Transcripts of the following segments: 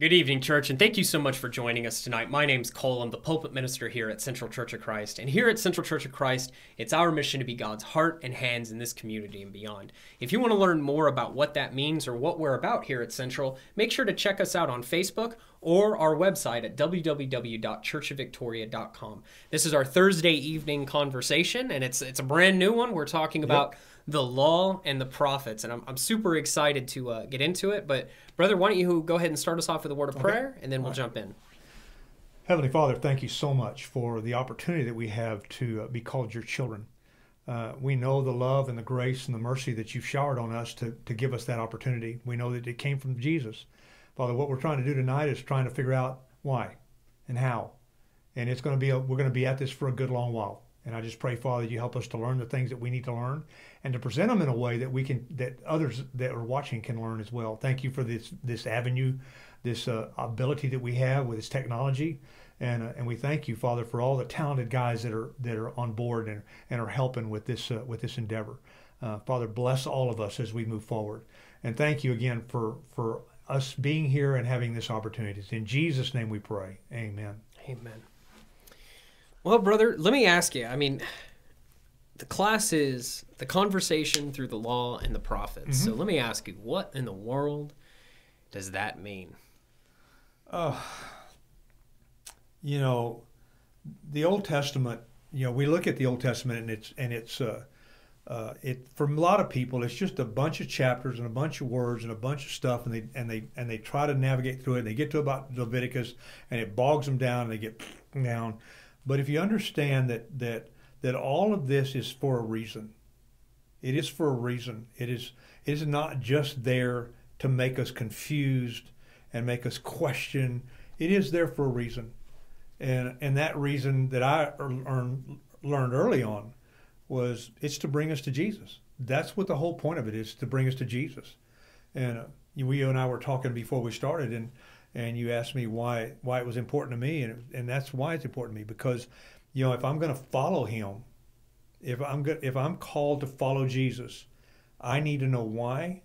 Good evening, church, and thank you so much for joining us tonight. My name's Cole. I'm the pulpit minister here at Central Church of Christ. And here at Central Church of Christ, it's our mission to be God's heart and hands in this community and beyond. If you want to learn more about what that means or what we're about here at Central, make sure to check us out on Facebook or our website at www.churchofvictoria.com. This is our Thursday evening conversation, and it's it's a brand new one. We're talking about yep. The law and the prophets, and I'm, I'm super excited to uh, get into it. But brother, why don't you go ahead and start us off with a word of okay. prayer, and then we'll right. jump in. Heavenly Father, thank you so much for the opportunity that we have to uh, be called your children. Uh, we know the love and the grace and the mercy that you've showered on us to, to give us that opportunity. We know that it came from Jesus. Father, what we're trying to do tonight is trying to figure out why and how. And it's going to be, a, we're going to be at this for a good long while. And I just pray, Father, you help us to learn the things that we need to learn and to present them in a way that we can, that others that are watching can learn as well. Thank you for this, this avenue, this uh, ability that we have with this technology. And, uh, and we thank you, Father, for all the talented guys that are, that are on board and, and are helping with this, uh, with this endeavor. Uh, Father, bless all of us as we move forward. And thank you again for, for us being here and having this opportunity. In Jesus' name we pray. Amen. Amen. Well, brother, let me ask you. I mean, the class is the conversation through the law and the prophets. Mm-hmm. So let me ask you, what in the world does that mean? Uh, you know, the Old Testament. You know, we look at the Old Testament and it's and it's uh, uh, it for a lot of people it's just a bunch of chapters and a bunch of words and a bunch of stuff and they and they and they try to navigate through it and they get to about Leviticus and it bogs them down and they get down but if you understand that that that all of this is for a reason it is for a reason it is it is not just there to make us confused and make us question it is there for a reason and and that reason that I learned learned early on was it's to bring us to Jesus. That's what the whole point of it is to bring us to Jesus. And uh, and I were talking before we started, and and you asked me why why it was important to me, and and that's why it's important to me because you know if I'm going to follow Him, if I'm if I'm called to follow Jesus, I need to know why,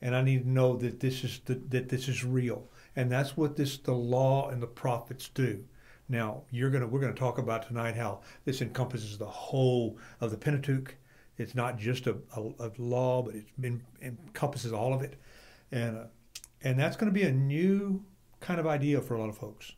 and I need to know that this is the, that this is real, and that's what this the law and the prophets do. Now, you're gonna we're gonna talk about tonight how this encompasses the whole of the Pentateuch. It's not just a, a, a law, but it encompasses all of it, and uh, and that's going to be a new kind of idea for a lot of folks,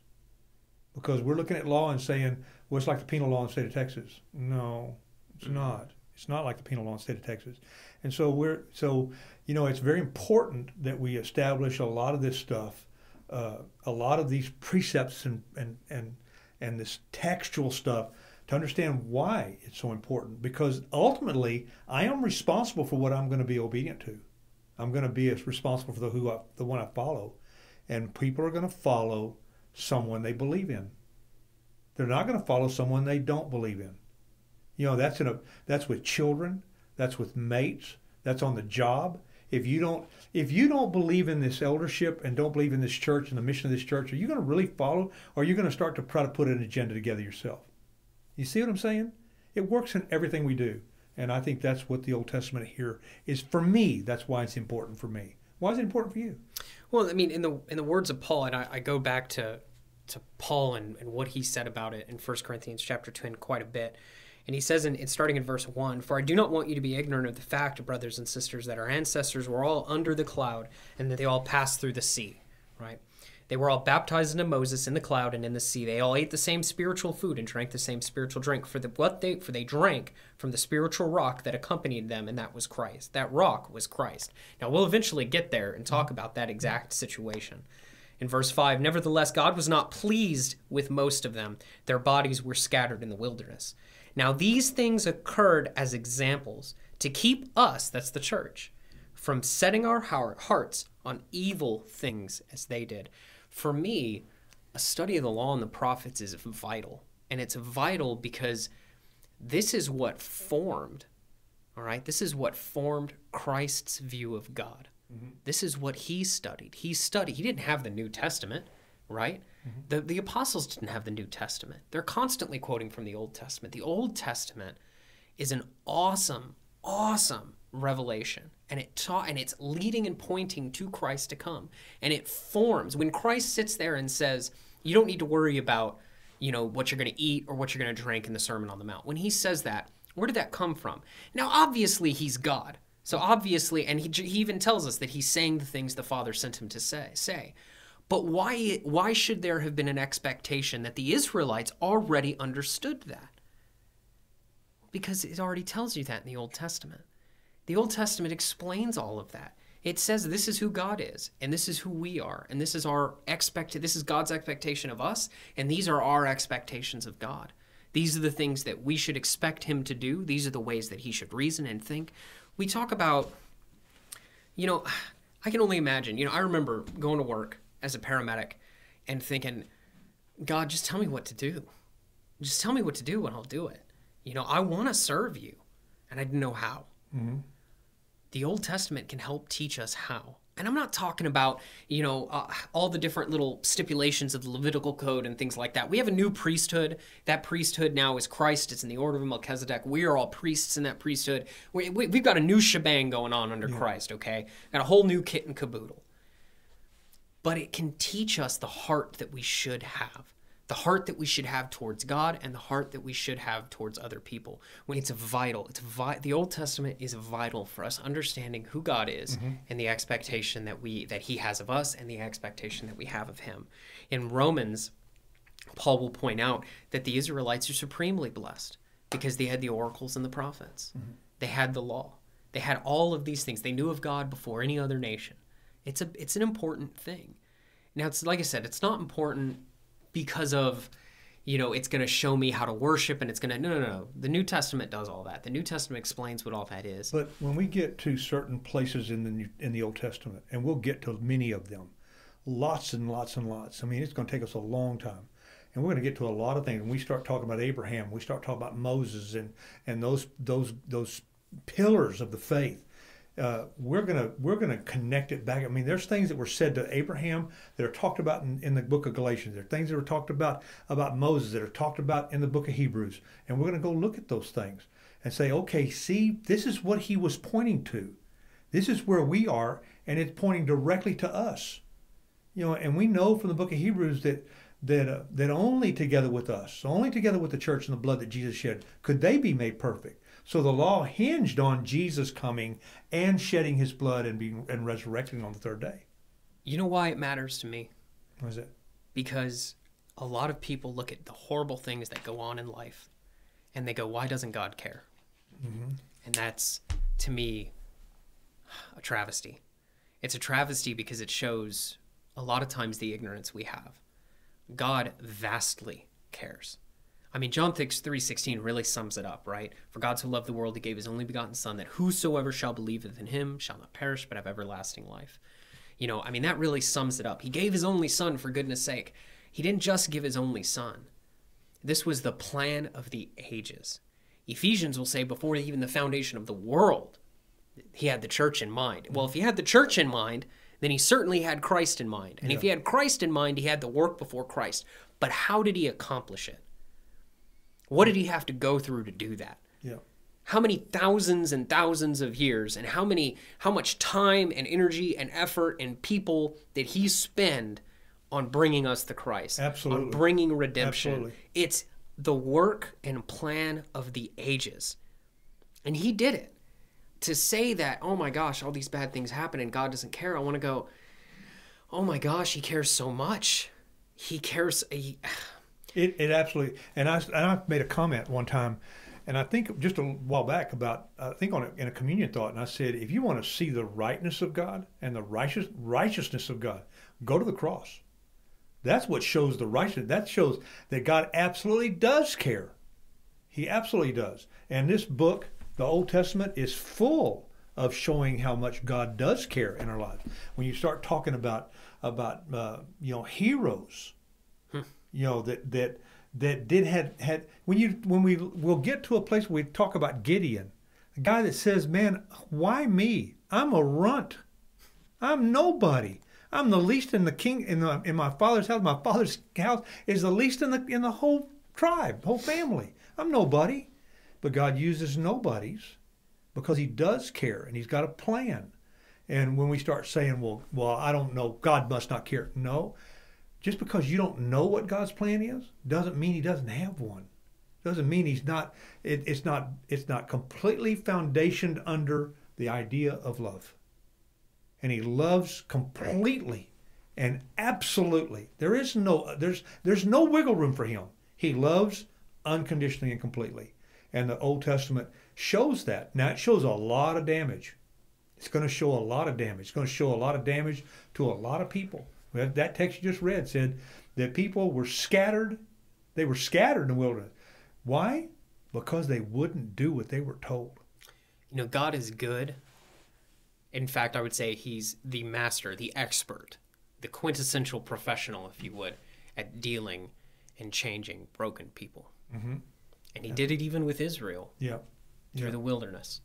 because we're looking at law and saying, well, it's like the penal law in the state of Texas. No, it's mm-hmm. not. It's not like the penal law in the state of Texas, and so we're so you know it's very important that we establish a lot of this stuff uh, a lot of these precepts and, and, and, and this textual stuff to understand why it's so important. Because ultimately, I am responsible for what I'm going to be obedient to. I'm going to be responsible for the who I, the one I follow, and people are going to follow someone they believe in. They're not going to follow someone they don't believe in. You know, that's in a that's with children, that's with mates, that's on the job, if you don't if you don't believe in this eldership and don't believe in this church and the mission of this church, are you going to really follow or are you going to start to try to put an agenda together yourself? You see what I'm saying? It works in everything we do. And I think that's what the Old Testament here is for me. That's why it's important for me. Why is it important for you? Well, I mean, in the in the words of Paul, and I, I go back to to Paul and, and what he said about it in 1 Corinthians chapter 10 quite a bit. And he says, in, in, starting in verse 1 For I do not want you to be ignorant of the fact, brothers and sisters, that our ancestors were all under the cloud and that they all passed through the sea, right? They were all baptized into Moses in the cloud and in the sea. They all ate the same spiritual food and drank the same spiritual drink. For the what they for they drank from the spiritual rock that accompanied them, and that was Christ. That rock was Christ. Now we'll eventually get there and talk about that exact situation. In verse 5, nevertheless, God was not pleased with most of them. Their bodies were scattered in the wilderness. Now, these things occurred as examples to keep us, that's the church, from setting our hearts on evil things as they did. For me, a study of the law and the prophets is vital. And it's vital because this is what formed, all right? This is what formed Christ's view of God. Mm-hmm. This is what he studied. He studied, he didn't have the New Testament, right? Mm-hmm. The, the apostles didn't have the New Testament. They're constantly quoting from the Old Testament. The Old Testament is an awesome, awesome revelation and it taught and it's leading and pointing to Christ to come and it forms when Christ sits there and says you don't need to worry about you know what you're going to eat or what you're going to drink in the sermon on the mount when he says that where did that come from now obviously he's God so obviously and he, he even tells us that he's saying the things the father sent him to say say but why why should there have been an expectation that the Israelites already understood that because it already tells you that in the Old Testament the Old Testament explains all of that. It says this is who God is, and this is who we are, and this is our expect this is God's expectation of us, and these are our expectations of God. These are the things that we should expect him to do. These are the ways that he should reason and think. We talk about you know, I can only imagine. You know, I remember going to work as a paramedic and thinking, God, just tell me what to do. Just tell me what to do and I'll do it. You know, I want to serve you, and I didn't know how. Mm-hmm the Old Testament can help teach us how. And I'm not talking about, you know, uh, all the different little stipulations of the Levitical code and things like that. We have a new priesthood. That priesthood now is Christ. It's in the order of Melchizedek. We are all priests in that priesthood. We, have we, got a new shebang going on under yeah. Christ, okay? Got a whole new kit and caboodle. But it can teach us the heart that we should have the heart that we should have towards God and the heart that we should have towards other people. When it's vital, it's vi- the Old Testament is vital for us understanding who God is mm-hmm. and the expectation that we that He has of us and the expectation that we have of Him. In Romans, Paul will point out that the Israelites are supremely blessed because they had the oracles and the prophets. Mm-hmm. They had the law. They had all of these things. They knew of God before any other nation. It's a it's an important thing. Now it's like I said, it's not important because of you know it's going to show me how to worship and it's going to no no no. The new testament does all that. The new testament explains what all that is. But when we get to certain places in the new, in the old testament and we'll get to many of them lots and lots and lots. I mean it's going to take us a long time. And we're going to get to a lot of things. When we start talking about abraham we start talking about moses and and those those those pillars of the faith uh, we're gonna we're gonna connect it back. I mean, there's things that were said to Abraham that are talked about in, in the book of Galatians. There are things that are talked about about Moses that are talked about in the book of Hebrews, and we're gonna go look at those things and say, okay, see, this is what he was pointing to. This is where we are, and it's pointing directly to us. You know, and we know from the book of Hebrews that that uh, that only together with us, only together with the church and the blood that Jesus shed, could they be made perfect. So the law hinged on Jesus coming and shedding his blood and being and resurrecting on the third day. You know why it matters to me? What is it? Because a lot of people look at the horrible things that go on in life and they go, why doesn't God care? Mm-hmm. And that's, to me, a travesty. It's a travesty because it shows a lot of times the ignorance we have. God vastly cares. I mean, John 3.16 really sums it up, right? For God so loved the world, he gave his only begotten Son, that whosoever shall believeth in him shall not perish, but have everlasting life. You know, I mean, that really sums it up. He gave his only Son for goodness sake. He didn't just give his only Son. This was the plan of the ages. Ephesians will say before even the foundation of the world, he had the church in mind. Well, if he had the church in mind, then he certainly had Christ in mind. And yeah. if he had Christ in mind, he had the work before Christ. But how did he accomplish it? What did he have to go through to do that? Yeah. How many thousands and thousands of years and how many how much time and energy and effort and people did he spend on bringing us to Christ? Absolutely. On bringing redemption. Absolutely. It's the work and plan of the ages. And he did it. To say that, oh my gosh, all these bad things happen and God doesn't care, I want to go, oh my gosh, he cares so much. He cares. He, it, it absolutely, and I, and I made a comment one time, and I think just a while back about, I think on a, in a communion thought, and I said, if you want to see the rightness of God and the righteous righteousness of God, go to the cross. That's what shows the righteousness. That shows that God absolutely does care. He absolutely does. And this book, the Old Testament, is full of showing how much God does care in our lives. When you start talking about about uh, you know heroes you know that that that did had had when you when we will get to a place where we talk about Gideon, a guy that says, "Man, why me? I'm a runt. I'm nobody. I'm the least in the king in the in my father's house. My father's house is the least in the in the whole tribe, whole family. I'm nobody." But God uses nobodies because he does care and he's got a plan. And when we start saying, well, well, I don't know, God must not care. No, just because you don't know what God's plan is doesn't mean he doesn't have one. Doesn't mean he's not it, it's not it's not completely foundationed under the idea of love. And he loves completely and absolutely. There is no there's there's no wiggle room for him. He loves unconditionally and completely. And the Old Testament shows that. Now it shows a lot of damage. It's going to show a lot of damage. It's going to show a lot of damage to a lot of people. That text you just read said that people were scattered. They were scattered in the wilderness. Why? Because they wouldn't do what they were told. You know, God is good. In fact, I would say he's the master, the expert, the quintessential professional, if you would, at dealing and changing broken people. Mm-hmm. And he yeah. did it even with Israel. Yeah. Through yeah. the wilderness.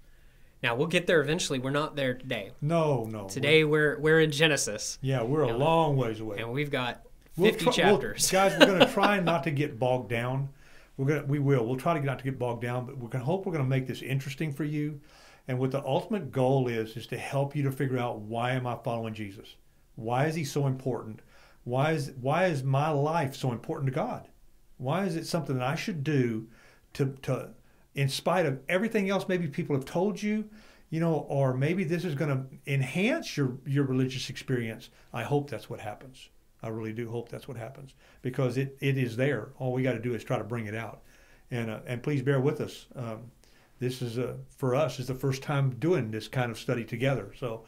Now we'll get there eventually. We're not there today. No, no. Today we're we're in Genesis. Yeah, we're a long ways away. And we've got 50 we'll chapters. We'll, guys, we're going to try not to get bogged down. We're going to we will. We'll try to not to get bogged down, but we're going to hope we're going to make this interesting for you. And what the ultimate goal is is to help you to figure out why am I following Jesus? Why is he so important? Why is why is my life so important to God? Why is it something that I should do to to in spite of everything else maybe people have told you, you know, or maybe this is going to enhance your your religious experience. I hope that's what happens. I really do hope that's what happens because it, it is there. All we got to do is try to bring it out, and uh, and please bear with us. Um, this is uh, for us is the first time doing this kind of study together. So,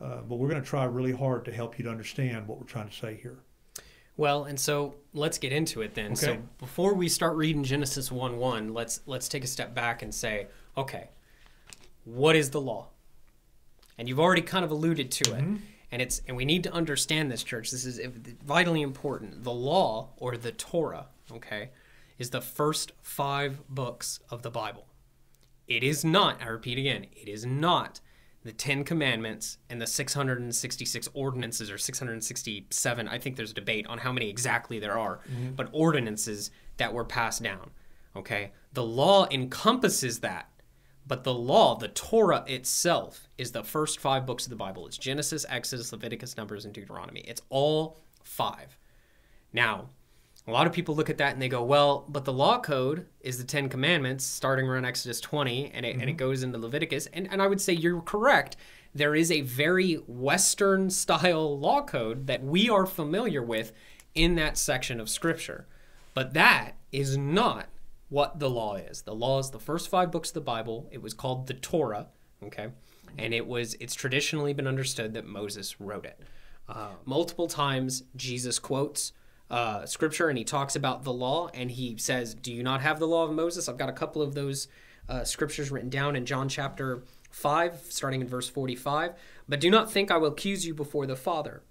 uh, but we're going to try really hard to help you to understand what we're trying to say here. Well, and so let's get into it then. Okay. So before we start reading Genesis 1 1, let's let's take a step back and say, okay, what is the law? And you've already kind of alluded to mm-hmm. it. And it's and we need to understand this, church. This is vitally important. The law or the Torah, okay, is the first five books of the Bible. It is not, I repeat again, it is not the Ten Commandments and the 666 ordinances or 667. I think there's a debate on how many exactly there are, mm-hmm. but ordinances that were passed down. Okay, the law encompasses that, but the law, the Torah itself, is the first five books of the Bible. It's Genesis, Exodus, Leviticus, Numbers, and Deuteronomy. It's all five. Now, a lot of people look at that and they go, well, but the law code is the Ten Commandments starting around Exodus 20 and it, mm-hmm. and it mm-hmm. goes into Leviticus. And, and I would say you're correct. There is a very Western style law code that we are familiar with in that section of Scripture. But that is not what the law is. The law is the first five books of the Bible. It was called the Torah, okay? And it was it's traditionally been understood that Moses wrote it. Uh, multiple times Jesus quotes uh, scripture and he talks about the law and he says, Do you not have the law of Moses? I've got a couple of those uh, scriptures written down in John chapter 5, starting in verse 45. But do not think I will accuse you before the Father.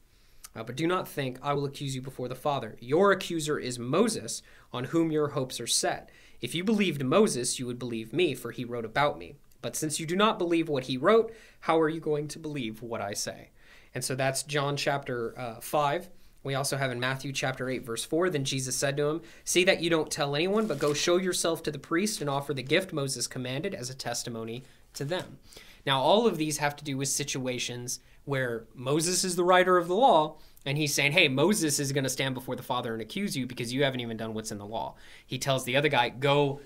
Uh, but do not think I will accuse you before the Father. Your accuser is Moses, on whom your hopes are set. If you believed Moses, you would believe me, for he wrote about me. But since you do not believe what he wrote, how are you going to believe what I say? And so that's John chapter uh, 5. We also have in Matthew chapter 8, verse 4 Then Jesus said to him, See that you don't tell anyone, but go show yourself to the priest and offer the gift Moses commanded as a testimony to them. Now, all of these have to do with situations where Moses is the writer of the law, and he's saying, Hey, Moses is going to stand before the Father and accuse you because you haven't even done what's in the law. He tells the other guy, Go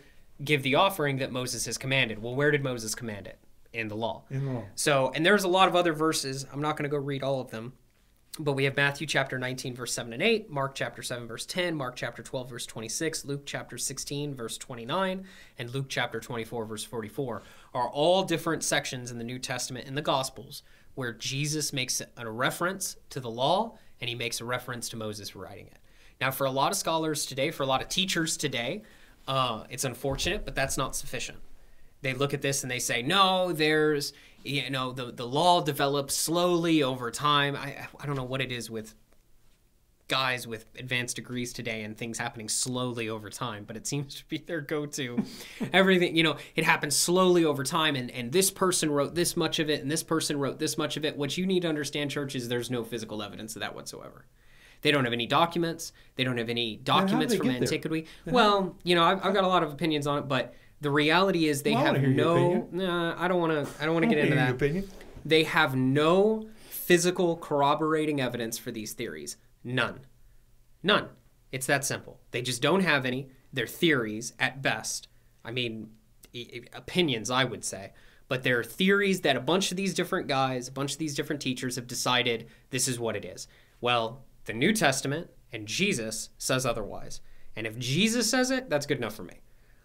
give the offering that Moses has commanded. Well, where did Moses command it? In the law. In the law. So, and there's a lot of other verses. I'm not going to go read all of them. But we have Matthew chapter 19, verse 7 and 8, Mark chapter 7, verse 10, Mark chapter 12, verse 26, Luke chapter 16, verse 29, and Luke chapter 24, verse 44 are all different sections in the New Testament in the Gospels where Jesus makes a reference to the law and he makes a reference to Moses writing it. Now, for a lot of scholars today, for a lot of teachers today, uh, it's unfortunate, but that's not sufficient. They look at this and they say, no, there's you know the the law develops slowly over time. I I don't know what it is with guys with advanced degrees today and things happening slowly over time, but it seems to be their go-to. Everything, you know, it happens slowly over time and and this person wrote this much of it and this person wrote this much of it. What you need to understand church is there's no physical evidence of that whatsoever. They don't have any documents. They don't have any documents from antiquity. Well, you know, I've, I've got a lot of opinions on it, but The reality is they Well, have your no. Nah, I don't want to. I don't want to get into that. opinion. They have no physical corroborating evidence for these theories. None. None. It's that simple. They just don't have any. They're theories at best. I mean, i- i- opinions, I would say. But they're theories that a bunch of these different guys, a bunch of these different teachers have decided this is what it is. Well, the New Testament and Jesus says otherwise. And if Jesus says it, that's good enough for me.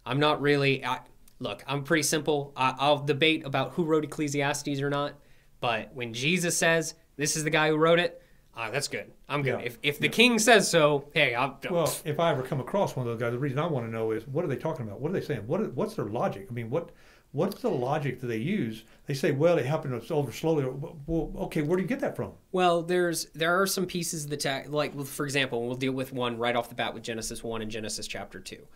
I'm not really. I, look, I'm pretty simple. I, I'll debate about who wrote Ecclesiastes or not. But when Jesus says this is the guy who wrote it, uh, that's good. I'm good. Yeah. If, if the king says so, hey, I'll. Well, if I ever come across one of those guys, the reason I want to know is what are they talking about? What are they saying? What are, what's their logic? I mean, what what's the logic that they use? They say, well, it happened over slowly. Well, okay, where do you get that from? Well, there's there are some pieces of the text, like for example, we'll deal with one right off the bat with Genesis one and Genesis chapter two.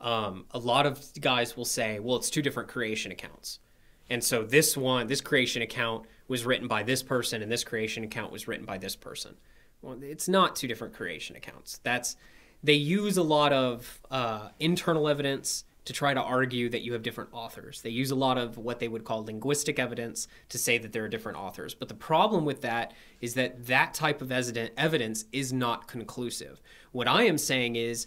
Um, a lot of guys will say, well, it's two different creation accounts, and so this one, this creation account was written by this person, and this creation account was written by this person. Well, it's not two different creation accounts. That's they use a lot of uh, internal evidence to try to argue that you have different authors. They use a lot of what they would call linguistic evidence to say that there are different authors. But the problem with that is that that type of evidence is not conclusive. What I am saying is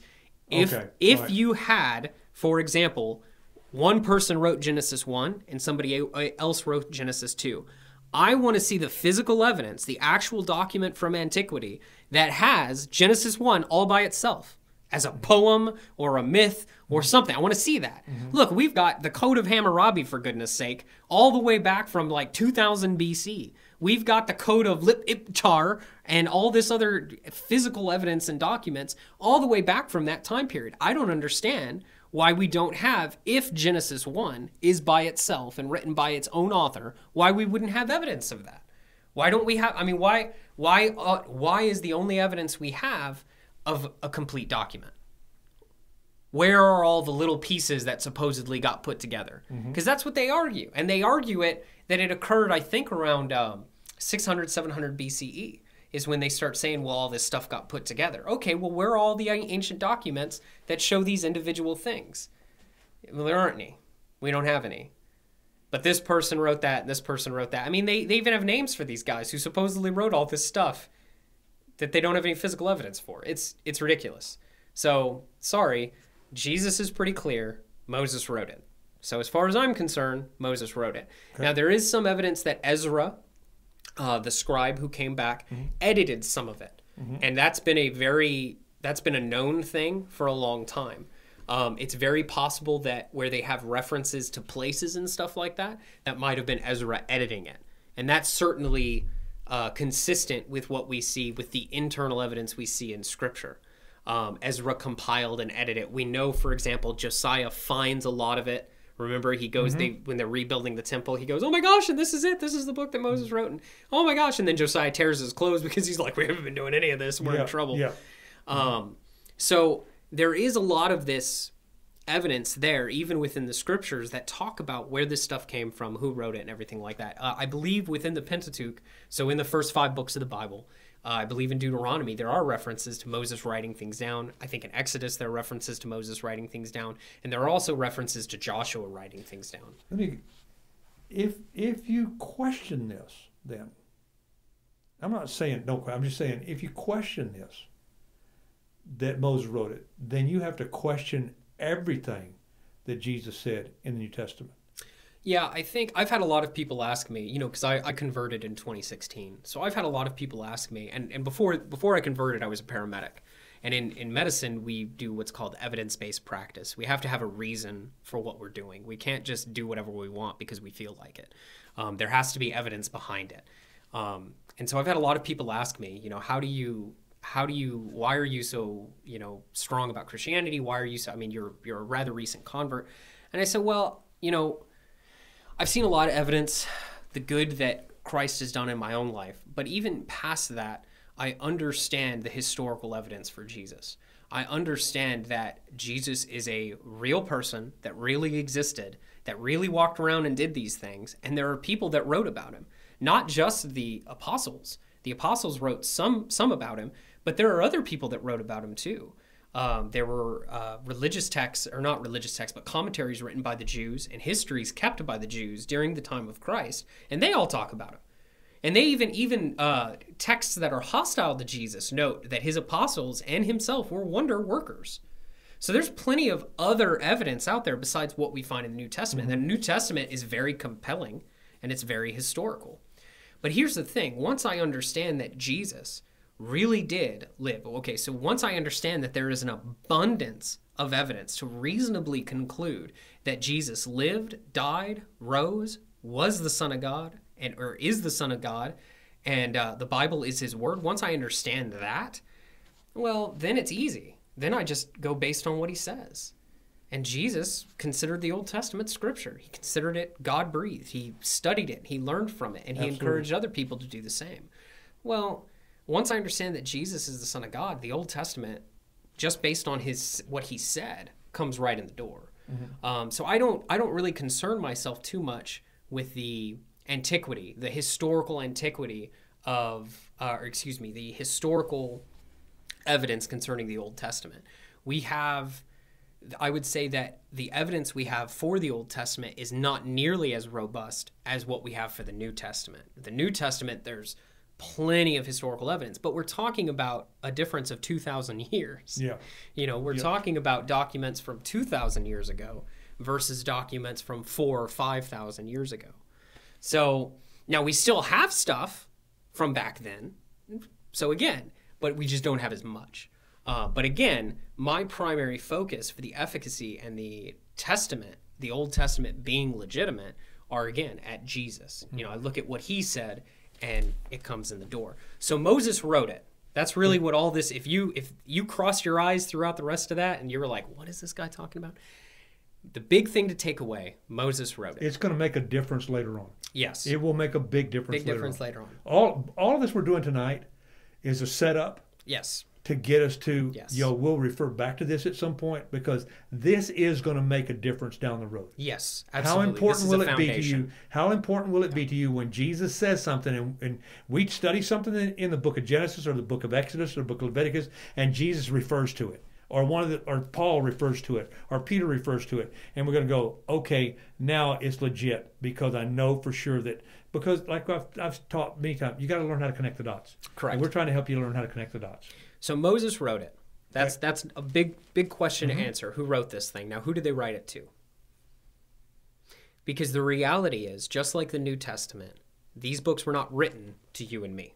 if Okay, if right. you had, for example, one person wrote Genesis 1 and somebody else wrote Genesis 2. I want to see the physical evidence, the actual document from antiquity that has Genesis 1 all by itself as a poem or a myth or something. I want to see that. Look, we've got the Code of Hammurabi, for goodness sake, all the way back from like 2000 BC. We've got the Code of Lipit-Ishtar and all this other physical evidence and documents all the way back from that time period. I don't understand why we don't have, if Genesis 1 is by itself and written by its own author, why we wouldn't have evidence of that. Why don't we have? I mean, why why uh, why is the only evidence we have of a complete document? Where are all the little pieces that supposedly got put together? Because that's what they argue, and they argue it that it occurred, I think, around um, 600 700 BCE is when they start saying, well, all this stuff got put together. Okay, well, where are all the ancient documents that show these individual things? Well, there aren't any. We don't have any. But this person wrote that, and this person wrote that. I mean, they, they even have names for these guys who supposedly wrote all this stuff that they don't have any physical evidence for. It's it's ridiculous. So sorry, Jesus is pretty clear. Moses wrote it. So as far as I'm concerned, Moses wrote it. Now there is some evidence that Ezra, uh, the scribe who came back, edited some of it, and that's been a very that's been a known thing for a long time. Um, it's very possible that where they have references to places and stuff like that, that might have been Ezra editing it, and that's certainly uh, consistent with what we see with the internal evidence we see in Scripture. Um, Ezra compiled and edited it. We know, for example, Josiah finds a lot of it. Remember, he goes they when they're rebuilding the temple. He goes, "Oh my gosh!" And this is it. This is the book that Moses wrote. And oh my gosh! And then Josiah tears his clothes because he's like, "We haven't been doing any of this. We're Yeah, in trouble." yeah. Um, so there is a lot of this evidence there, even within the scriptures, that talk about where this stuff came from, who wrote it, and everything like that. Uh, I believe within the Pentateuch, so in the first five books of the Bible, uh, I believe in Deuteronomy, there are references to Moses writing things down. I think in Exodus, there are references to Moses writing things down. And there are also references to Joshua writing things down. Let me, if if you question this, then I'm not saying no. I'm just saying if you question this, that Moses wrote it, then you have to question everything that Jesus said in the New Testament. Yeah, I think I've had a lot of people ask me, you know, because I, I converted in 2016. So I've had a lot of people ask me, and, and before before I converted, I was a paramedic. And in, in medicine, we do what's called evidence based practice. We have to have a reason for what we're doing. We can't just do whatever we want because we feel like it. Um, there has to be evidence behind it. Um, and so I've had a lot of people ask me, you know, how do you how do you why are you so you know strong about Christianity? Why are you so? I mean, you're you're a rather recent convert. And I said, well, you know, I've seen a lot of evidence, the good that Christ has done in my own life. But even past that, I understand the historical evidence for Jesus. I understand that Jesus is a real person that really existed, that really walked around and did these things. And there are people that wrote about him, not just the apostles. The apostles wrote some some about him, but there are other people that wrote about him too. Um, there were uh, religious texts, or not religious texts, but commentaries written by the Jews and histories kept by the Jews during the time of Christ, and they all talk about him. And they even even uh, texts that are hostile to Jesus note that his apostles and himself were wonder workers. So there's plenty of other evidence out there besides what we find in the New Testament. The New Testament is very compelling and it's very historical. But here's the thing: once I understand that Jesus really did live, okay, so once I understand that there is an abundance of evidence to reasonably conclude that Jesus lived, died, rose, was the Son of God, and or is the Son of God, and uh, the Bible is His Word. Once I understand that, well, then it's easy. Then I just go based on what He says. And Jesus considered the Old Testament scripture. He considered it God breathed. He studied it. He learned from it, and he Absolutely. encouraged other people to do the same. Well, once I understand that Jesus is the Son of God, the Old Testament, just based on his what he said, comes right in the door. Um, so I don't I don't really concern myself too much with the antiquity, the historical antiquity of, uh, or excuse me, the historical evidence concerning the Old Testament. We have, I would say that the evidence we have for the Old Testament is not nearly as robust as what we have for the New Testament. The New Testament, there's plenty of historical evidence, but we're talking about a difference of 2,000 years. Yeah. You know, we're talking about documents from 2,000 years ago versus documents from four or 5,000 years ago. So now we still have stuff from back then. So again, but we just don't have as much. Uh, but again, my primary focus for the efficacy and the testament, the Old Testament being legitimate, are again at Jesus. You know, I look at what he said and it comes in the door. So Moses wrote it. That's really mm. what all this if you if you cross your eyes throughout the rest of that and you were like, what is this guy talking about? The big thing to take away, Moses wrote it. It's going to make a difference later on. Yes. It will make a big difference. Big later difference on. later on. All all of this we're doing tonight is a setup Yes. To get us to. Yes. Yo, we'll refer back to this at some point because this is going to make a difference down the road. Yes. How Absolutely. This important will it be to you? How important will it be to you when Jesus says something and, and we study something in, in the book of Genesis or the book of Exodus or the book of Leviticus and Jesus refers to it? Or one of the, or Paul refers to it, or Peter refers to it, and we're going to go, okay, now it's legit because I know for sure that because like I've, I've taught many times, you got to learn how to connect the dots. Correct. And we're trying to help you learn how to connect the dots. So Moses wrote it. That's that's a big big question to mm-hmm. answer. Who wrote this thing? Now, who did they write it to? Because the reality is, just like the New Testament, these books were not written to you and me.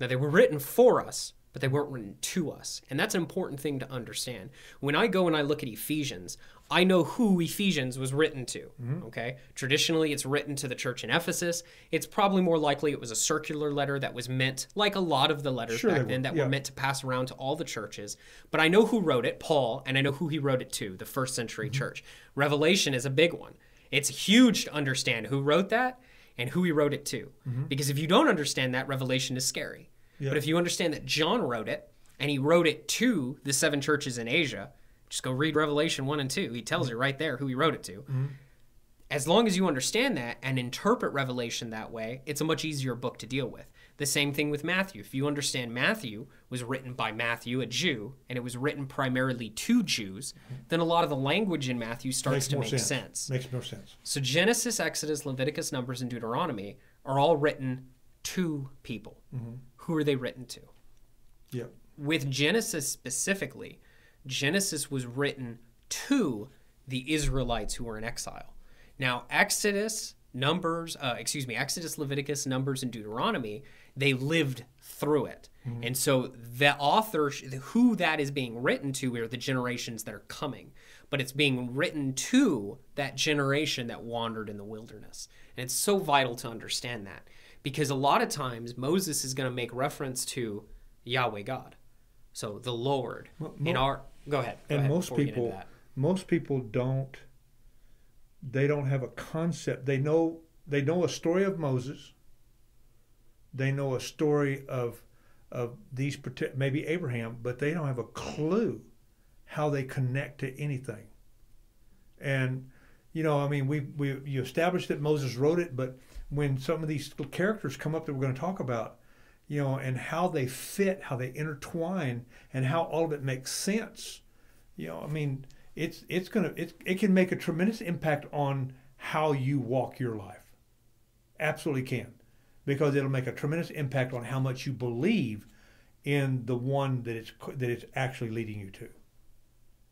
Now they were written for us, but they weren't written to us. And that's an important thing to understand. When I go and I look at Ephesians, I know who Ephesians was written to. Okay? Traditionally, it's written to the church in Ephesus. It's probably more likely it was a circular letter that was meant, like a lot of the letters Sure back then, that yeah. were meant to pass around to all the churches. But I know who wrote it, Paul, and I know who he wrote it to, the first century Mm-hmm. church. Revelation is a big one. It's huge to understand who wrote that and who he wrote it to. Because if you don't understand that, Revelation is scary. Mm-hmm. Yeah. But if you understand that John wrote it and he wrote it to the seven churches in Asia, just go read Revelation 1 and 2. He Mm-hmm. tells you right there who he wrote it to. Mm-hmm. As long as you understand that and interpret Revelation that way, it's a much easier book to deal with. The same thing with Matthew. If you understand Matthew was written by Matthew, a Jew, and it was written primarily to Jews, mm-hmm. then a lot of the language in Matthew starts Makes to make sense. sense. Makes more sense. So Genesis, Exodus, Leviticus, Numbers, and Deuteronomy are all written to people. Mm-hmm. Who are they written to? Yeah. With Genesis specifically, Genesis was written to the Israelites who were in exile. Now, Exodus, Numbers, uh, excuse me, Exodus, Leviticus, Numbers, and Deuteronomy, they lived through it. And so the author, who that is being written to, are the generations that are coming. But it's being written to that generation that wandered in the wilderness. And it's so vital to understand that because a lot of times Moses is going to make reference to Yahweh God. So the Lord in mo- our go ahead. Go and ahead most before get into people that. most people don't they don't have a concept they know they know a story of moses they know a story of of these maybe abraham but they don't have a clue how they connect to anything and you know i mean we we you established that moses wrote it but when some of these characters come up that we're going to talk about you know and how they fit how they intertwine and how all of it makes sense You know, I mean, it's it's gonna it it can make a tremendous impact on how you walk your life. Absolutely can, because it'll make a tremendous impact on how much you believe in the one that it's that it's actually leading you to.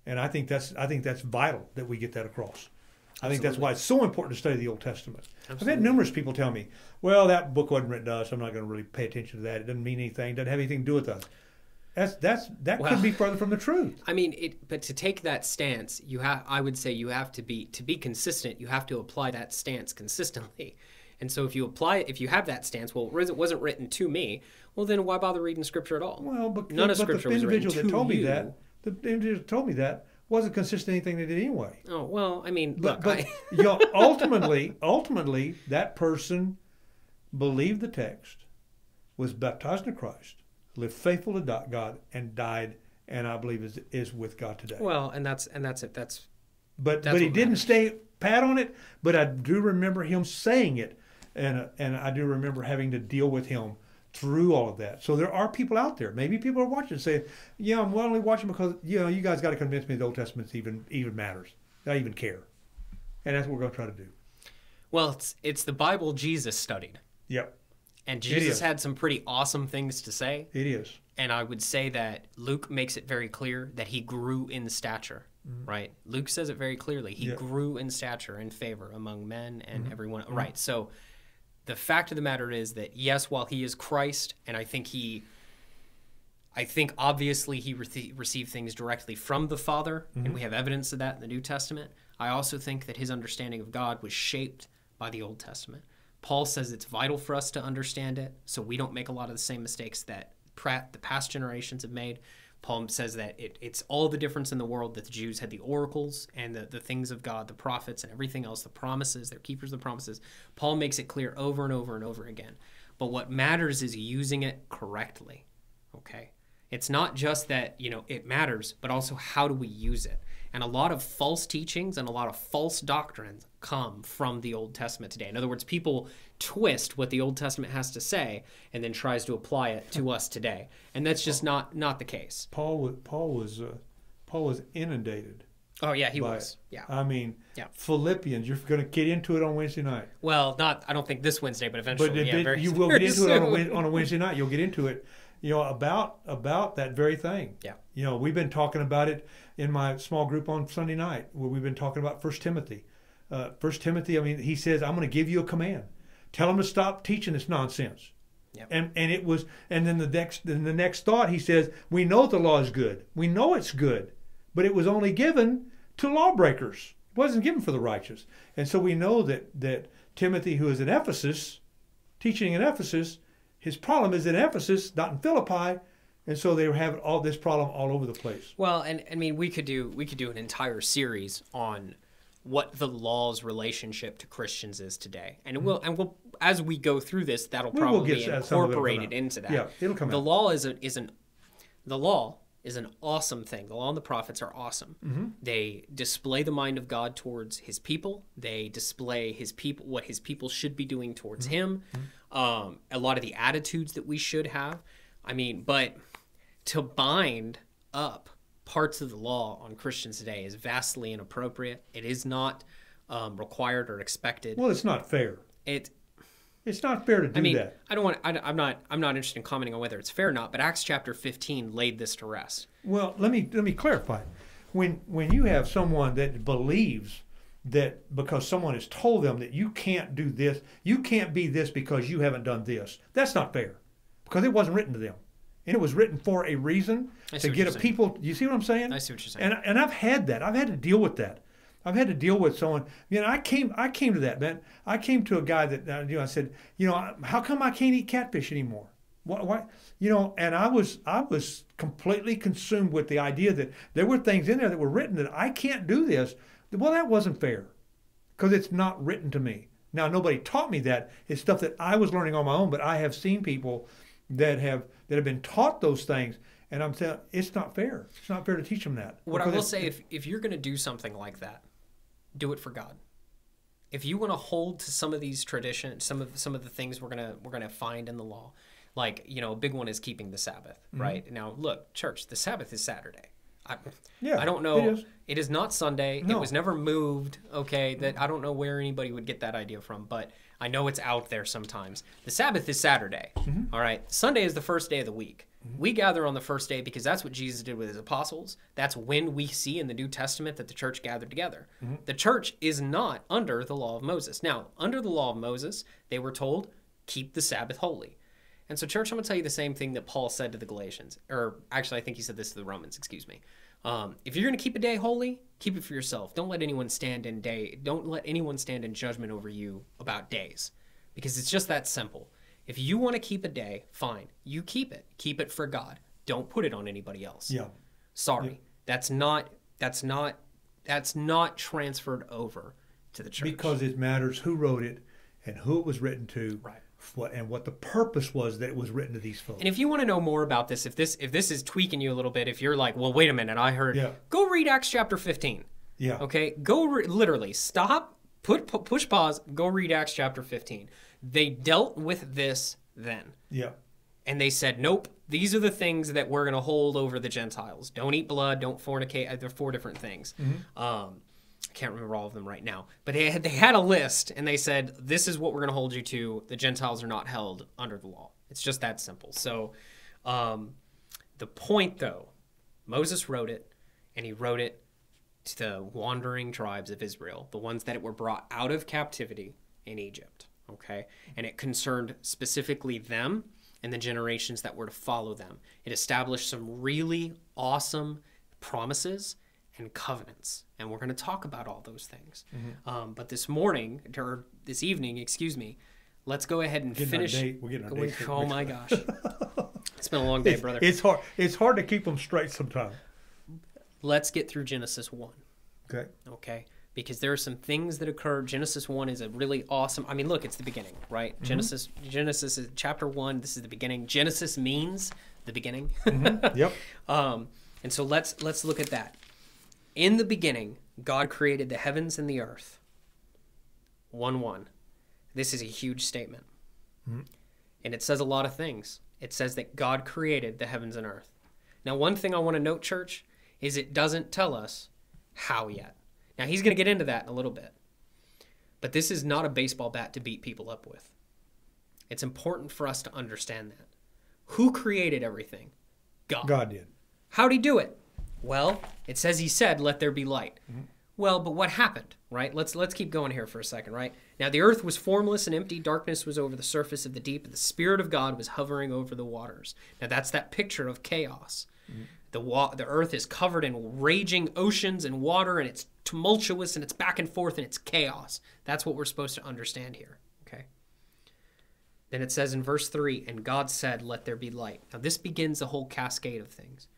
And I think that's I think that's vital that we get that across. I think that's why it's so important to study the Old Testament. I've had numerous people tell me, "Well, that book wasn't written to us. I'm not going to really pay attention to that. It doesn't mean anything. It Doesn't have anything to do with us." That's that's that Well- could be further from the truth. I mean, it. But to take that stance, you have. I would say you have to be to be consistent. You have to apply that stance consistently. And so, if you apply, if you have that stance, well, it wasn't written to me. Well, then why bother reading scripture at all? Well, but, None of but Scripture the was written individual that to told me you. that, the individual told me that wasn't consistent in anything they did anyway. Oh well, I mean, But look, but I, you know, ultimately, ultimately, that person believed the text, was baptized in Christ, lived faithful to God, and died, and I believe is is with God today. well, and that's and that's it. That's but that's but he didn't matters. stay pat on it. But I do remember him saying it, and and I do remember having to deal with him through all of that. So there are people out there. Maybe people are watching saying, "Yeah, I'm only watching because you know you guys got to convince me the Old Testament even even matters. I even care." And that's what we're going to try to do. well, it's it's the Bible Jesus studied, Yep, and Jesus had some pretty awesome things to say. it is. And I would say that Luke makes it very clear that he grew in stature, right? Luke says it very clearly. He Mm-hmm. Grew in stature and favor among men and Mm-hmm. everyone. Right. So the fact of the matter is that, yes, while he is Christ, and I think he. I think obviously he rece- received things directly from the Father, Mm-hmm. and we have evidence of that in the New Testament. I also think that his understanding of God was shaped by the Old Testament. Paul says it's vital for us to understand it so we don't make a lot of the same mistakes that Pratt, the past generations have made. Paul says that it, it's all the difference in the world that the Jews had the oracles and the, the things of God, the prophets, and everything else, the promises, they're keepers of the promises. Paul makes it clear over and over and over again. But what matters is using it correctly. Okay. It's not just that, you know, it matters, but also how do we use it? And a lot of false teachings and a lot of false doctrines come from the Old Testament today. In other words, people twist what the Old Testament has to say and then tries to apply it to us today. And that's just not not the case. Paul was Paul was uh, Paul was inundated. Oh yeah, he was. it. Yeah. I mean, Yeah. Philippians. You're going to get into it on Wednesday night. Well, not I don't think this Wednesday, but eventually. But yeah, you will get into it on a, on a Wednesday night. You'll get into it, you know, about about that very thing. Yeah. You know, we've been talking about it in my small group on Sunday night, where we've been talking about First Timothy. Uh, First Timothy. I mean, he says, "I'm going to give you a command. Tell them to stop teaching this nonsense." Yep. And and it was, and then the next then the next thought he says, "We know the law is good. We know it's good, but it was only given to lawbreakers. It wasn't given for the righteous." And so we know that that Timothy, who is in Ephesus, teaching in Ephesus, his problem is in Ephesus, not in Philippi, and so they were having all this problem all over the place. Well, and I mean, we could do we could do an entire series on what the law's relationship to Christians is today, and it will and we'll as we go through this, that'll We probably be it'll incorporated into that. Yeah, it'll come the out. law is a, is an the law is an awesome thing. The law and the prophets are awesome. Mm-hmm. They display the mind of God towards His people. They display His people what His people should be doing towards Mm-hmm. Him. Um, a lot of the attitudes that we should have. I mean, but to bind up parts of the law on Christians today is vastly inappropriate. It is not um, required or expected. Well, it's not fair. It It's not fair to do I mean, that. I don't want. I, I'm not. I'm not interested in commenting on whether it's fair or not. But Acts chapter 15 laid this to rest. Well, let me let me clarify. When when you have someone that believes that because someone has told them that you can't do this, you can't be this because you haven't done this. That's not fair. Because it wasn't written to them. And it was written for a reason to get a saying. people you see what I'm saying? I see what you're saying. And and I've had that. I've had to deal with that. I've had to deal with someone. You know, I came I came to that, man. I came to a guy that uh, you know I said, you know, how come I can't eat catfish anymore? Why, why you know, and I was I was completely consumed with the idea that there were things in there that were written that I can't do this. Well, that wasn't fair because it's not written to me. Now, nobody taught me that. It's stuff that I was learning on my own, but I have seen people that have that have been taught those things, and I'm saying it's not fair. It's not fair to teach them that. What I will say, if if you're going to do something like that, do it for God. If you want to hold to some of these traditions, some of some of the things we're gonna we're gonna find in the law, like you know, a big one is keeping the Sabbath, Mm-hmm. right? Now, look, church, the Sabbath is Saturday. I, Yeah, I don't know. it is. It is not Sunday. It was never moved. Okay, that I don't know where anybody would get that idea from, but I know it's out there sometimes. The Sabbath is Saturday. Mm-hmm. all right, Sunday is the first day of the week. We gather on the first day because that's what Jesus did with his apostles. That's when we see in the New Testament that the church gathered together. Mm-hmm. The church is not under the law of Moses. Now, under the law of Moses, they were told keep the Sabbath holy. And so, church, I'm going to tell you the same thing that Paul said to the Galatians. Or actually, I think he said this to the Romans, excuse me. Um, if you're going to keep a day holy, keep it for yourself. Don't let anyone stand in day. Don't let anyone stand in judgment over you about days, because it's just that simple. If you want to keep a day, fine, you keep it. Keep it for God. Don't put it on anybody else. Yeah. Sorry, that's not. That's not. That's not transferred over to the church. Because it matters who wrote it and who it was written to. Right. What, and what the purpose was that it was written to these folks. And if you want to know more about this, if this if this is tweaking you a little bit, if you're like, well, wait a minute, I heard, Yeah. go read Acts chapter 15. yeah. Okay, go re- literally stop, put pu- push pause, go read Acts chapter 15. They dealt with this then, Yeah. and they said, nope, these are the things that we're going to hold over the Gentiles. Don't eat blood, don't fornicate. Uh, There are four different things. Um, I can't remember all of them right now, but they had, they had a list, and they said, this is what we're going to hold you to. The Gentiles are not held under the law. It's just that simple. So, um, the point though, Moses wrote it, and he wrote it to the wandering tribes of Israel, the ones that were brought out of captivity in Egypt. Okay. And it concerned specifically them and the generations that were to follow them. It established some really awesome promises and covenants. And we're going to talk about all those things. Um, but this morning, or this evening, excuse me, let's go ahead and finish. date- we're getting our dates oh my gosh. it's been a long day, It's, brother. it's hard. It's hard to keep them straight sometimes. Let's get through Genesis 1. Okay. okay because there are some things that occur genesis 1 is a really awesome i mean look it's the beginning right genesis genesis is chapter 1 this is the beginning genesis means the beginning Yep. um, and so let's let's look at that in the beginning god created the heavens and the earth. 1 1 this is a huge statement. Hmm. And it says a lot of things. It says that god created the heavens and earth. Now one thing i want to note church is it doesn't tell us how yet. Now he's going to get into that in a little bit. But this is not a baseball bat to beat people up with. It's important for us to understand that. Who created everything? God. God did. How'd he do it? Well, it says he said, "Let there be light." Mm-hmm. Well, but what happened? Right? Let's let's keep going here for a second. Right now, the earth was formless and empty. Darkness was over the surface of the deep. And the spirit of God was hovering over the waters. Now, that's that picture of chaos. Mm-hmm. The wa- the earth is covered in raging oceans and water, and it's tumultuous and it's back and forth and it's chaos. That's what we're supposed to understand here. Okay. Then it says in verse 3 And God said, Let there be light. Now, this begins a whole cascade of things.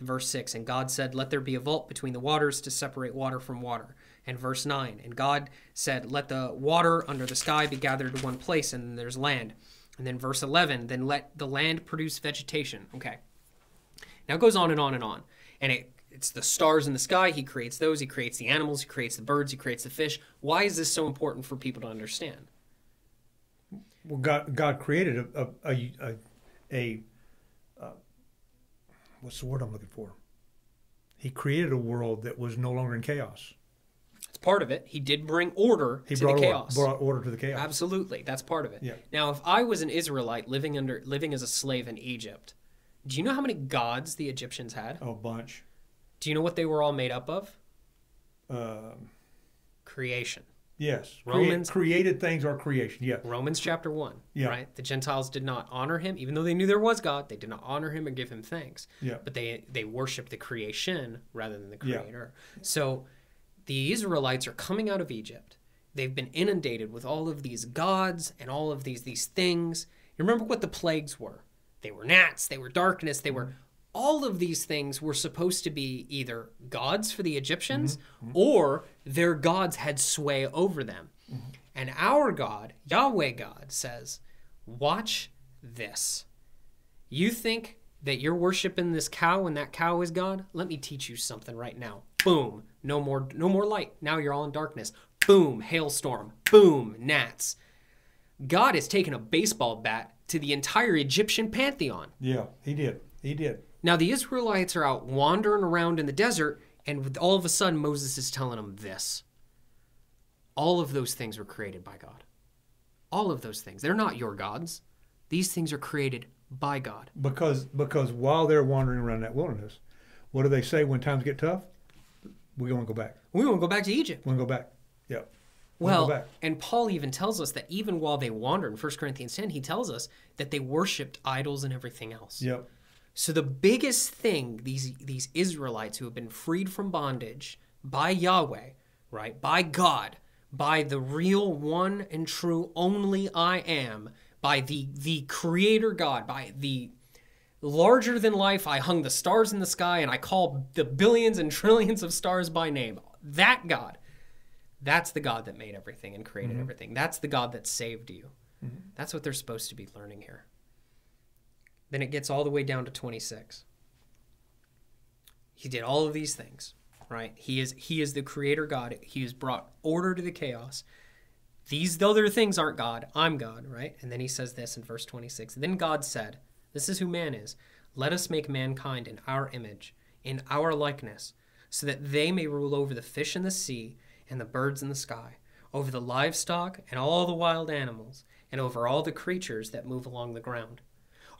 Verse 6, And God said, Let there be a vault between the waters to separate water from water. And verse 9, And God said, Let the water under the sky be gathered to one place, and there's land. And then verse 11, Then let the land produce vegetation. Okay. Now it goes on and on and on. And it it's the stars in the sky. He creates those. He creates the animals. He creates the birds. He creates the fish. Why is this so important for people to understand? Well, God, God created a a a, a, what's the word I'm looking for? He created a world that was no longer in chaos. It's part of it. He did bring order He to the order, chaos. brought order to the chaos. Absolutely, that's part of it. Yeah. Now, if I was an Israelite living under living as a slave in Egypt, do you know how many gods the Egyptians had? Oh, a bunch. Do you know what they were all made up of? Um, Creation. Yes. Romans- Create, created things are creation. Yes. Romans chapter 1, Yeah. right? The Gentiles did not honor him even though they knew there was God, they did not honor him and give him thanks. Yeah. But they they worshiped the creation rather than the creator. Yeah. creator. So the Israelites are coming out of Egypt. They've been inundated with all of these gods and all of these these things. You remember what the plagues were? They were gnats, they were darkness, they were mm-hmm. all of these things were supposed to be either gods for the Egyptians mm-hmm. Mm-hmm. or their gods had sway over them. Mm-hmm. And our God, Yahweh God, says, Watch this. You think that you're worshiping this cow and that cow is God? Let me teach you something right now. Boom. No more no more light. Now you're all in darkness. Boom, hailstorm. Boom, gnats. God has taken a baseball bat to the entire Egyptian pantheon. Yeah. He did. He did. Now the Israelites are out wandering around in the desert, and all of a sudden Moses is telling them this. All of those things were created by God. All of those things. They're not your gods. These things are created by God. Because because while they're wandering around that wilderness, what do they say when times get tough? We want to go back. We want to go back to Egypt. We want to go back. Yep. We Well, and Paul even tells us that even while they wandered in 1 Corinthians 10, he tells us that they worshipped idols and everything else. Yep. So the biggest thing these these Israelites who have been freed from bondage by Yahweh, right? By God, by the real one and true only I am, by the the creator God, by the larger than life I hung the stars in the sky and I call the billions and trillions of stars by name. That God. That's the God that made everything and created mm-hmm. everything. That's the God that saved you. Mm-hmm. That's what they're supposed to be learning here. Then it gets all the way down to 26. He did all of these things, right? He is he is the creator God. He has brought order to the chaos. These other things aren't God. I'm God, right? And then he says this in verse 26. Then God said, This is who man is. Let us make mankind in our image, in our likeness, so that they may rule over the fish in the sea and the birds in the sky, over the livestock and all the wild animals, and over all the creatures that move along the ground.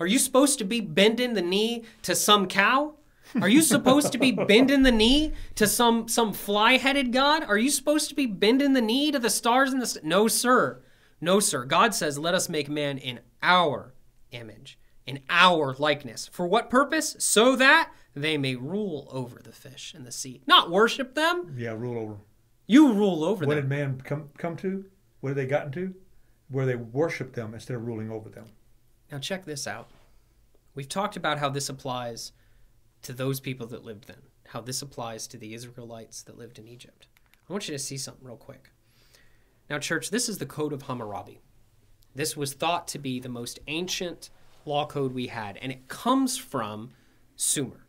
Are you supposed to be bending the knee to some cow? Are you supposed to be bending the knee to some some fly-headed god? Are you supposed to be bending the knee to the stars in the st- No, sir. No, sir. God says, "Let us make man in our image, in our likeness." For what purpose? So that they may rule over the fish in the sea. Not worship them. Yeah. Rule over. You rule over What them. What did man come come to? What have they gotten to? Where they worship them instead of ruling over them. Now, check this out. We've talked about how this applies to those people that lived then, how this applies to the Israelites that lived in Egypt. I want you to see something real quick. Now, church, this is the Code of Hammurabi. This was thought to be the most ancient law code we had, and it comes from Sumer.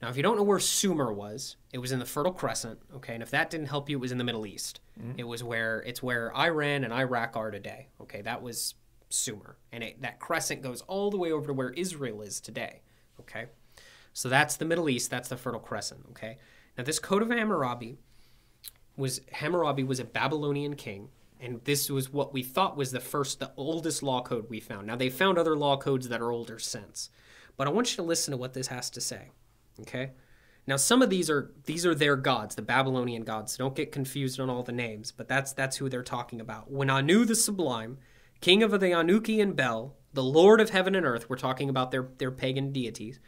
Now, if you don't know where Sumer was, it was in the Fertile Crescent, okay? And if that didn't help you, it was in the Middle East. Mm-hmm. It was where it's where Iran and Iraq are today, okay? That was Sumer, and it, that crescent goes all the way over to where Israel is today, okay? So that's the Middle East. That's the Fertile Crescent, okay? Now, this Code of Hammurabi was Hammurabi was a Babylonian king, and this was what we thought was the first, the oldest law code we found. Now they found other law codes that are older since, but I want you to listen to what this has to say. Okay. Now some of these are these are their gods, the Babylonian gods. So don't get confused on all the names, but that's that's who they're talking about. When Anu the Sublime, king of the Anukian Bel, the Lord of heaven and earth, we're talking about their their pagan deities,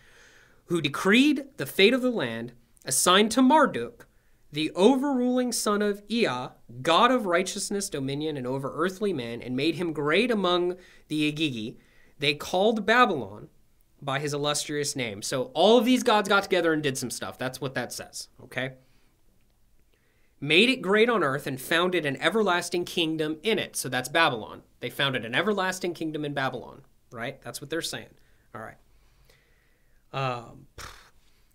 who decreed the fate of the land, assigned to Marduk, the overruling son of Ea, god of righteousness, dominion, and over earthly men, and made him great among the Agigi, they called Babylon by his illustrious name. So all of these gods got together and did some stuff. That's what that says, okay? Made it great on earth and founded an everlasting kingdom in it. So that's Babylon. They founded an everlasting kingdom in Babylon, right? That's what they're saying. All right. Um,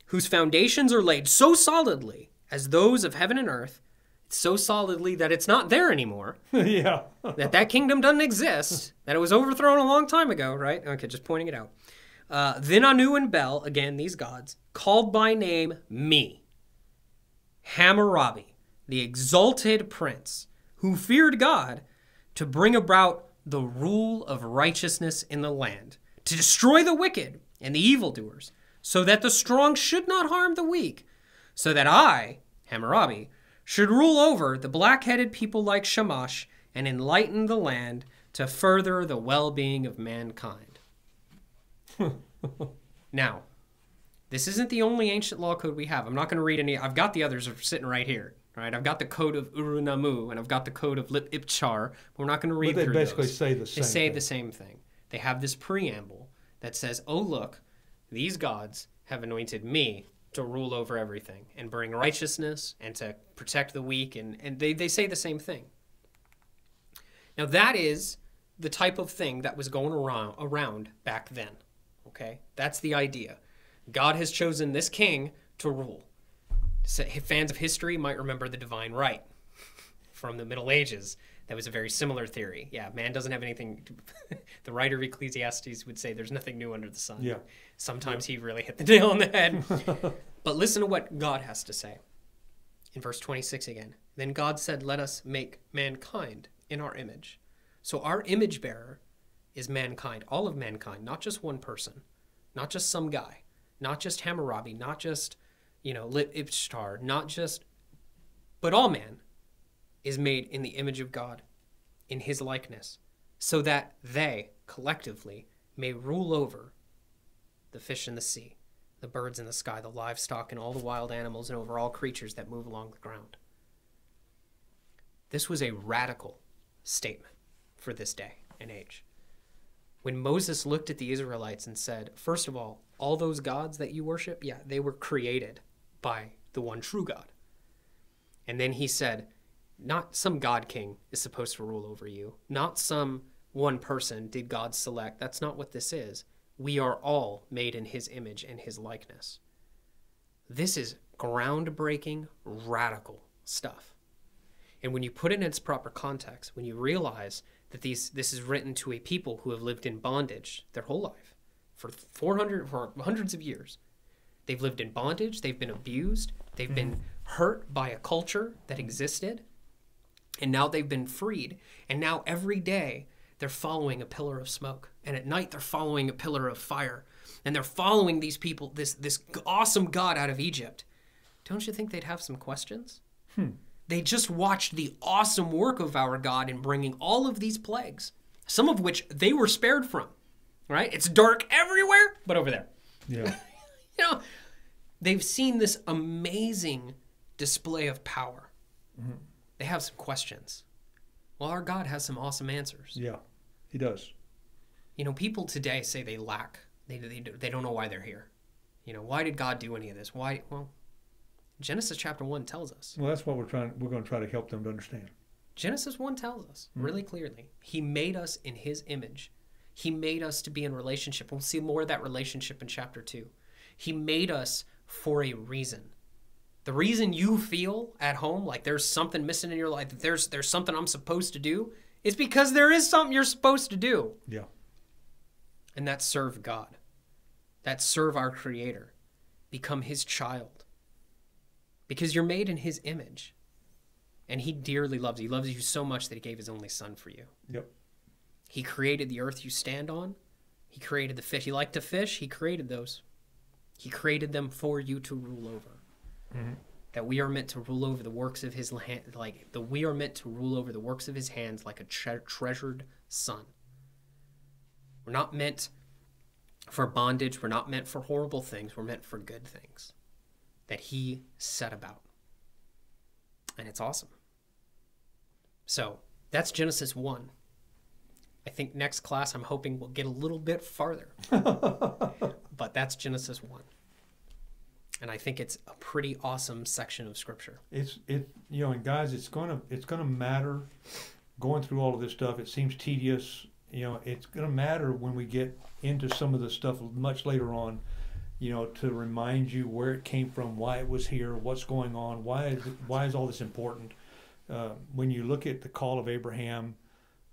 whose foundations are laid so solidly as those of heaven and earth, so solidly that it's not there anymore, yeah. that that kingdom doesn't exist, that it was overthrown a long time ago, right? Okay, just pointing it out. Uh, then Anu and Bel, again, these gods, called by name me, Hammurabi, the exalted prince, who feared God to bring about the rule of righteousness in the land, to destroy the wicked and the evildoers, so that the strong should not harm the weak, so that I, Hammurabi, should rule over the black headed people like Shamash and enlighten the land to further the well being of mankind. now, this isn't the only ancient law code we have. I'm not going to read any. I've got the others sitting right here. Right, I've got the code of Ur-Nammu and I've got the code of Lipit-Ishtar. But we're not going to read But they through basically those. say the same. They say thing. the same thing. They have this preamble that says, "Oh look, these gods have anointed me to rule over everything and bring righteousness and to protect the weak," and and they they say the same thing. Now that is the type of thing that was going around around back then. Okay, that's the idea. God has chosen this king to rule. Fans of history might remember the divine right from the Middle Ages. that was a very similar theory. Yeah, man doesn't have anything. To, the writer of Ecclesiastes would say there's nothing new under the sun. Yeah. Sometimes he really hit the nail on the head. but listen to what God has to say in verse 26 again. Then God said, Let us make mankind in our image. So our image bearer is mankind, all of mankind, not just one person, not just some guy, not just Hammurabi, not just, you know, Lipit-Ishtar, not just, but all man is made in the image of God, in his likeness, so that they collectively may rule over the fish in the sea, the birds in the sky, the livestock, and all the wild animals, and over all creatures that move along the ground. This was a radical statement for this day and age. When Moses looked at the Israelites and said, First of all, all those gods that you worship, yeah, they were created by the one true God. And then he said, not some god king is supposed to rule over you. Not some one person did God select. That's not what this is. We are all made in his image and his likeness. This is groundbreaking, radical stuff. And when you put it in its proper context, when you realize that these this is written to a people who have lived in bondage their whole life for 400 for hundreds of years. They've lived in bondage, they've been abused, they've mm-hmm. been hurt by a culture that existed and now they've been freed. And now every day they're following a pillar of smoke. And at night they're following a pillar of fire. And they're following these people, this, this awesome God out of Egypt. Don't you think they'd have some questions? Hmm. They just watched the awesome work of our God in bringing all of these plagues, some of which they were spared from. Right? It's dark everywhere, but over there. Yeah. you know, they've seen this amazing display of power. Mm-hmm they have some questions. Well, our God has some awesome answers. Yeah, He does. You know, people today say they lack. They they they don't know why they're here. You know, why did God do any of this? Why? Well, Genesis chapter one tells us. Well, that's what we're trying. We're going to try to help them to understand. Genesis one tells us mm-hmm. really clearly. He made us in His image. He made us to be in relationship. We'll see more of that relationship in chapter two. He made us for a reason. The reason you feel at home like there's something missing in your life, that there's there's something I'm supposed to do, is because there is something you're supposed to do. Yeah. And that's serve God. That's serve our creator. Become his child. Because you're made in his image. And he dearly loves you. He loves you so much that he gave his only son for you. Yep. He created the earth you stand on. He created the fish. He liked to fish. He created those. He created them for you to rule over. Mm-hmm. That we are meant to rule over the works of his hand, like the we are meant to rule over the works of his hands like a tre- treasured son. We're not meant for bondage. We're not meant for horrible things. We're meant for good things that he set about. And it's awesome. So that's Genesis 1. I think next class I'm hoping we'll get a little bit farther. but that's Genesis 1 and I think it's a pretty awesome section of scripture. It's it you know, and guys, it's gonna it's gonna matter going through all of this stuff. It seems tedious. You know, it's gonna matter when we get into some of the stuff much later on. You know, to remind you where it came from, why it was here, what's going on, why is why is all this important? Uh, when you look at the call of Abraham,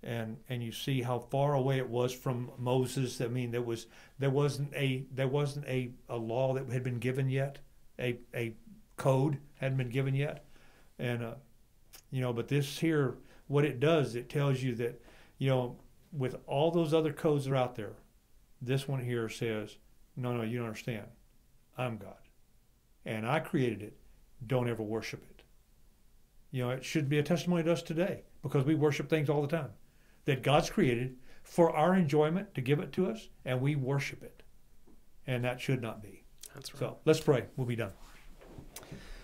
and and you see how far away it was from Moses. I mean, there was there wasn't a there wasn't a, a law that had been given yet, a a code hadn't been given yet, and uh, you know, but this here, what it does, it tells you that you know, with all those other codes that are out there, this one here says, no, no, you don't understand. I'm God, and I created it. Don't ever worship it. You know, it should be a testimony to us today because we worship things all the time that God's created for our enjoyment to give it to us, and we worship it. And that should not be. That's right. So let's pray. We'll be done.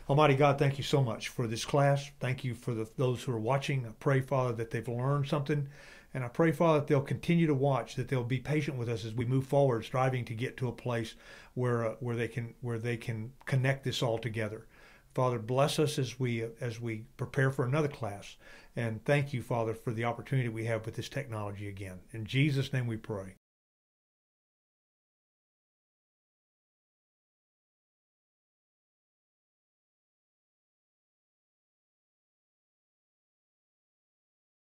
Almighty God, thank you so much for this class. Thank you for the, those who are watching. I pray, Father, that they've learned something. And I pray, Father, that they'll continue to watch, that they'll be patient with us as we move forward, striving to get to a place where uh, where they can where they can connect this all together. Father, bless us as we as we prepare for another class. And thank you, Father, for the opportunity we have with this technology again. In Jesus' name we pray.